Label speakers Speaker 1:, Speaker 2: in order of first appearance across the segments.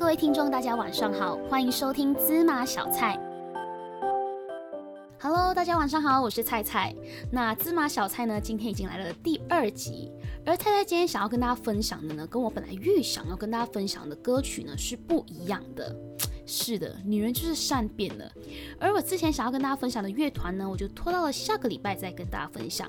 Speaker 1: 各位听众，大家晚上好，欢迎收听芝麻小菜。Hello，大家晚上好，我是菜菜。那芝麻小菜呢，今天已经来了第二集。而菜菜今天想要跟大家分享的呢，跟我本来预想要跟大家分享的歌曲呢是不一样的。是的，女人就是善变的。而我之前想要跟大家分享的乐团呢，我就拖到了下个礼拜再跟大家分享。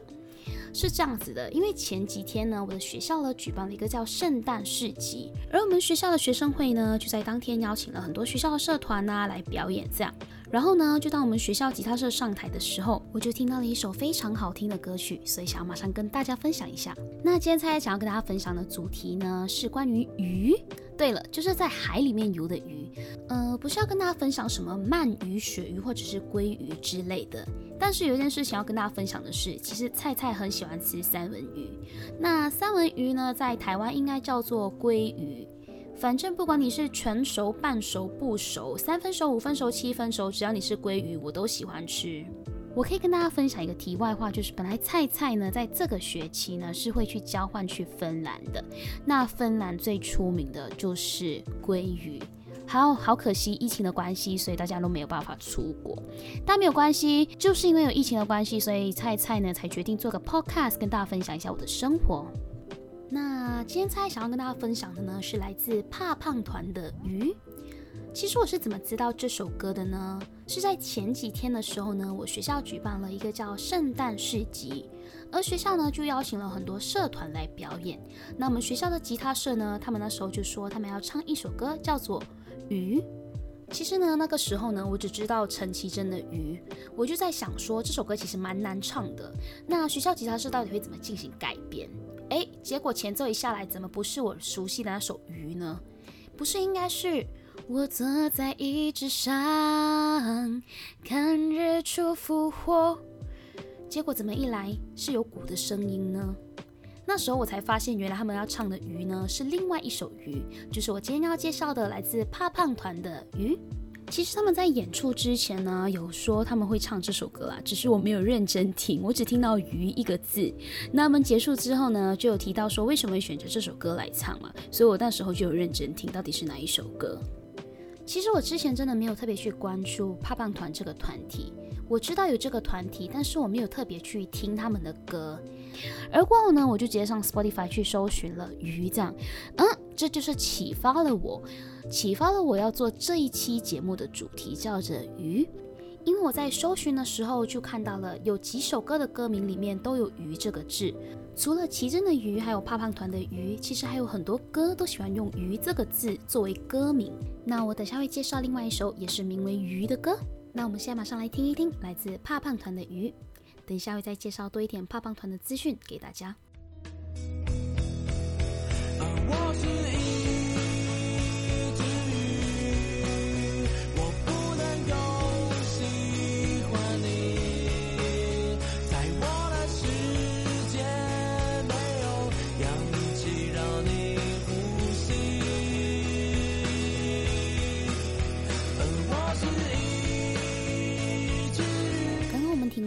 Speaker 1: 是这样子的，因为前几天呢，我的学校呢举办了一个叫圣诞市集，而我们学校的学生会呢就在当天邀请了很多学校的社团呐来表演，这样。然后呢，就当我们学校吉他社上台的时候，我就听到了一首非常好听的歌曲，所以想要马上跟大家分享一下。那今天菜菜想要跟大家分享的主题呢是关于鱼。对了，就是在海里面游的鱼。呃，不是要跟大家分享什么鳗鱼、鳕鱼或者是鲑鱼之类的。但是有一件事情要跟大家分享的是，其实菜菜很喜欢吃三文鱼。那三文鱼呢，在台湾应该叫做鲑鱼。反正不管你是全熟、半熟、不熟、三分熟、五分熟、七分熟，只要你是鲑鱼，我都喜欢吃。我可以跟大家分享一个题外话，就是本来菜菜呢，在这个学期呢是会去交换去芬兰的。那芬兰最出名的就是鲑鱼。好好可惜，疫情的关系，所以大家都没有办法出国。但没有关系，就是因为有疫情的关系，所以菜菜呢才决定做个 podcast 跟大家分享一下我的生活。那今天菜想要跟大家分享的呢，是来自怕胖团的鱼。其实我是怎么知道这首歌的呢？是在前几天的时候呢，我学校举办了一个叫圣诞市集，而学校呢就邀请了很多社团来表演。那我们学校的吉他社呢，他们那时候就说他们要唱一首歌，叫做。鱼，其实呢，那个时候呢，我只知道陈绮贞的鱼，我就在想说这首歌其实蛮难唱的。那学校吉他社到底会怎么进行改编？哎，结果前奏一下来，怎么不是我熟悉的那首鱼呢？不是应该是我坐在椅子上看日出复活？结果怎么一来是有鼓的声音呢？那时候我才发现，原来他们要唱的《鱼》呢是另外一首《鱼》，就是我今天要介绍的，来自怕胖团的《鱼》。其实他们在演出之前呢，有说他们会唱这首歌啊，只是我没有认真听，我只听到“鱼”一个字。那他们结束之后呢，就有提到说为什么会选择这首歌来唱嘛，所以我那时候就有认真听，到底是哪一首歌。其实我之前真的没有特别去关注帕胖团这个团体，我知道有这个团体，但是我没有特别去听他们的歌。而过后呢，我就直接上 Spotify 去搜寻了鱼，这样，嗯，这就是启发了我，启发了我要做这一期节目的主题，叫着鱼。因为我在搜寻的时候就看到了有几首歌的歌名里面都有“鱼”这个字，除了奇珍的鱼，还有怕胖团的鱼，其实还有很多歌都喜欢用“鱼”这个字作为歌名。那我等下会介绍另外一首也是名为《鱼》的歌，那我们现在马上来听一听来自怕胖团的鱼。等一下会再介绍多一点胖胖团的资讯给大家。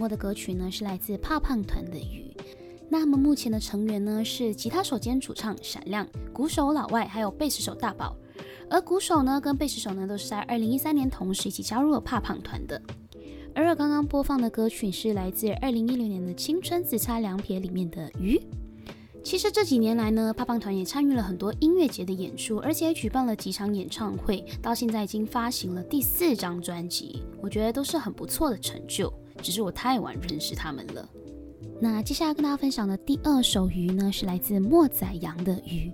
Speaker 1: 的歌曲呢是来自怕胖团的鱼。那么目前的成员呢是吉他手兼主唱闪亮、鼓手老外，还有贝斯手大宝。而鼓手呢跟贝斯手呢都是在二零一三年同时一起加入了怕胖团的。而我刚刚播放的歌曲是来自二零一六年的《青春只差两撇》里面的鱼。其实这几年来呢，怕胖团也参与了很多音乐节的演出，而且举办了几场演唱会，到现在已经发行了第四张专辑，我觉得都是很不错的成就。只是我太晚认识他们了。那接下来跟大家分享的第二首《鱼》呢，是来自莫宰阳的《鱼》。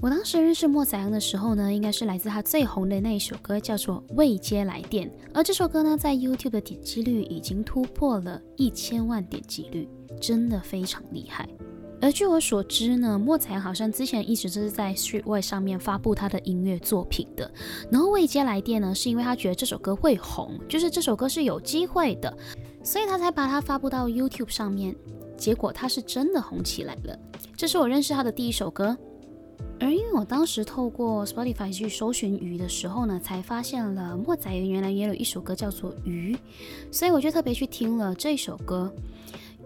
Speaker 1: 我当时认识莫宰阳的时候呢，应该是来自他最红的那一首歌，叫做《未接来电》。而这首歌呢，在 YouTube 的点击率已经突破了一千万点击率，真的非常厉害。而据我所知呢，莫宰阳好像之前一直都是在 Streetway 上面发布他的音乐作品的。然后未接来电呢，是因为他觉得这首歌会红，就是这首歌是有机会的。所以他才把它发布到 YouTube 上面，结果他是真的红起来了。这是我认识他的第一首歌，而因为我当时透过 Spotify 去搜寻鱼的时候呢，才发现了莫仔原来也有一首歌叫做鱼，所以我就特别去听了这首歌。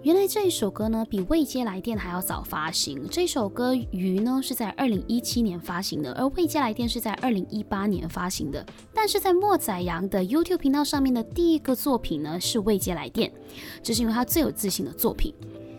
Speaker 1: 原来这一首歌呢，比未接来电还要早发行。这首歌《鱼》呢是在二零一七年发行的，而未接来电是在二零一八年发行的。但是在莫宰阳的 YouTube 频道上面的第一个作品呢是未接来电，这是因为他最有自信的作品。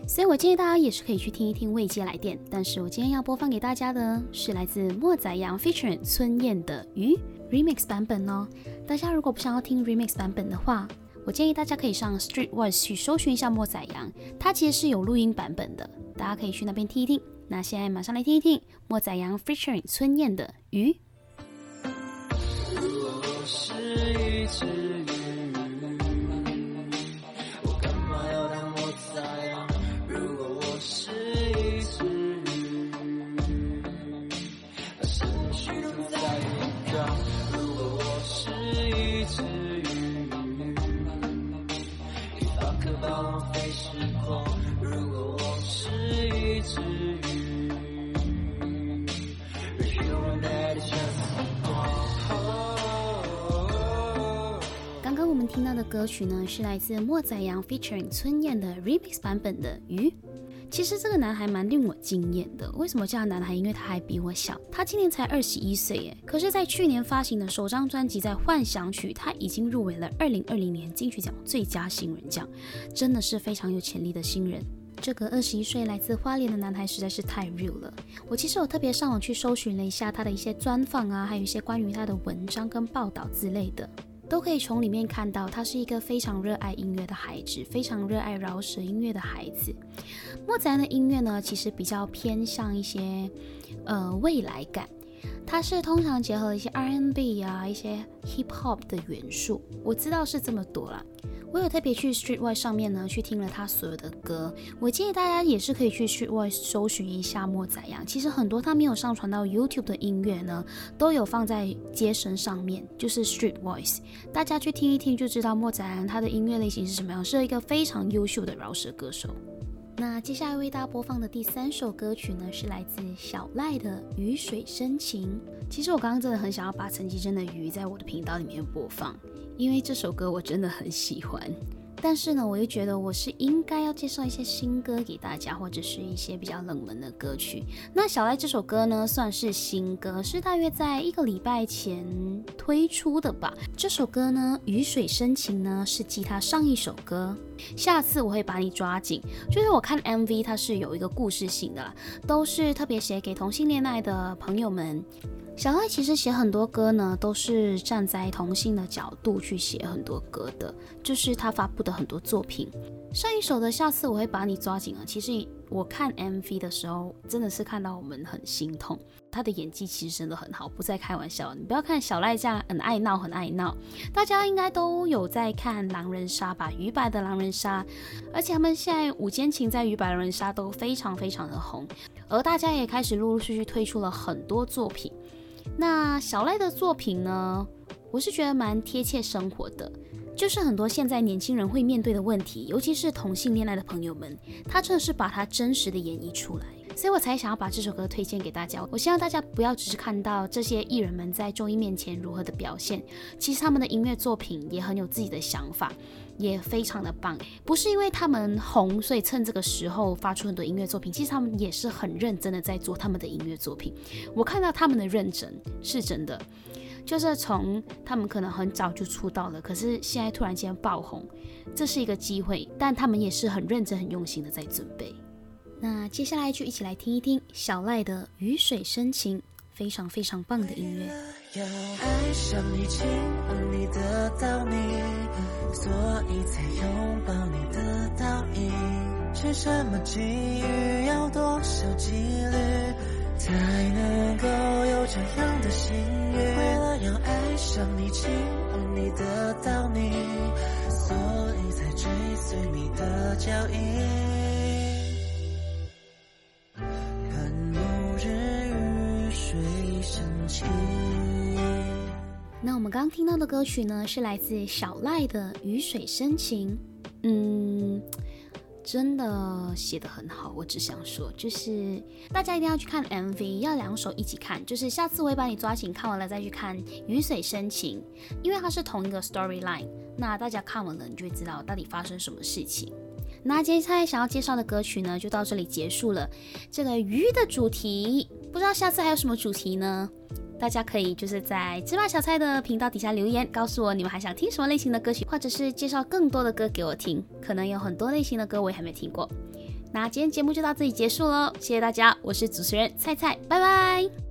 Speaker 1: 所以我建议大家也是可以去听一听未接来电。但是我今天要播放给大家的是来自莫宰阳 featuring 村燕的《鱼》Remix 版本哦。大家如果不想要听 Remix 版本的话，我建议大家可以上 Streetwise 去搜寻一下莫宰羊，他其实是有录音版本的，大家可以去那边听一听。那现在马上来听一听莫宰羊 featuring 春燕的《鱼》。听到的歌曲呢，是来自莫宰阳 featuring 春燕的 remix 版本的《鱼》。其实这个男孩蛮令我惊艳的。为什么叫男孩？因为他还比我小，他今年才二十一岁耶。可是，在去年发行的首张专辑《在幻想曲》，他已经入围了二零二零年金曲奖最佳新人奖，真的是非常有潜力的新人。这个二十一岁来自花莲的男孩实在是太 real 了。我其实有特别上网去搜寻了一下他的一些专访啊，还有一些关于他的文章跟报道之类的。都可以从里面看到，他是一个非常热爱音乐的孩子，非常热爱饶舌音乐的孩子。莫子安的音乐呢，其实比较偏向一些呃未来感，它是通常结合一些 R&B 啊，一些 Hip Hop 的元素。我知道是这么多了。我有特别去 Streetwise 上面呢，去听了他所有的歌。我建议大家也是可以去 Streetwise 搜寻一下莫宰阳。其实很多他没有上传到 YouTube 的音乐呢，都有放在街声上面，就是 Streetwise。大家去听一听就知道莫宰阳他的音乐类型是什么样，是一个非常优秀的饶舌歌手。那接下来为大家播放的第三首歌曲呢，是来自小赖的《雨水深情》。其实我刚刚真的很想要把陈绮贞的《鱼》在我的频道里面播放。因为这首歌我真的很喜欢，但是呢，我又觉得我是应该要介绍一些新歌给大家，或者是一些比较冷门的歌曲。那小赖这首歌呢，算是新歌，是大约在一个礼拜前推出的吧。这首歌呢，《雨水深情》呢，是继他上一首歌《下次我会把你抓紧》，就是我看 MV 它是有一个故事性的啦，都是特别写给同性恋爱的朋友们。小赖其实写很多歌呢，都是站在同性的角度去写很多歌的，就是他发布的很多作品。上一首的下次我会把你抓紧了。其实我看 MV 的时候，真的是看到我们很心痛。他的演技其实真的很好，不再开玩笑。你不要看小赖这样很爱闹，很爱闹。大家应该都有在看狼人杀吧？鱼白的狼人杀，而且他们现在午间情在鱼白狼人杀都非常非常的红，而大家也开始陆陆续续推出了很多作品。那小赖的作品呢？我是觉得蛮贴切生活的，就是很多现在年轻人会面对的问题，尤其是同性恋爱的朋友们，他真的是把他真实的演绎出来，所以我才想要把这首歌推荐给大家。我希望大家不要只是看到这些艺人们在综艺面前如何的表现，其实他们的音乐作品也很有自己的想法。也非常的棒，不是因为他们红，所以趁这个时候发出很多音乐作品。其实他们也是很认真的在做他们的音乐作品。我看到他们的认真是真的，就是从他们可能很早就出道了，可是现在突然间爆红，这是一个机会，但他们也是很认真、很用心的在准备。那接下来就一起来听一听小赖的《雨水深情》。非常非常棒的音乐。爱上你，亲吻你，得到你，所以才拥抱你的倒影。是什么际遇？要多少几率，才能够有这样的幸运？为了要爱上你，亲吻你，得到你，所以才追随你的脚印。那我们刚刚听到的歌曲呢，是来自小赖的《雨水深情》。嗯，真的写得很好。我只想说，就是大家一定要去看 MV，要两首一起看。就是下次我会把你抓紧，看完了再去看《雨水深情》，因为它是同一个 storyline。那大家看完了，你就会知道到底发生什么事情。那接下来想要介绍的歌曲呢，就到这里结束了。这个鱼的主题，不知道下次还有什么主题呢？大家可以就是在芝麻小菜的频道底下留言，告诉我你们还想听什么类型的歌曲，或者是介绍更多的歌给我听。可能有很多类型的歌我也还没听过。那今天节目就到这里结束喽，谢谢大家，我是主持人菜菜，拜拜。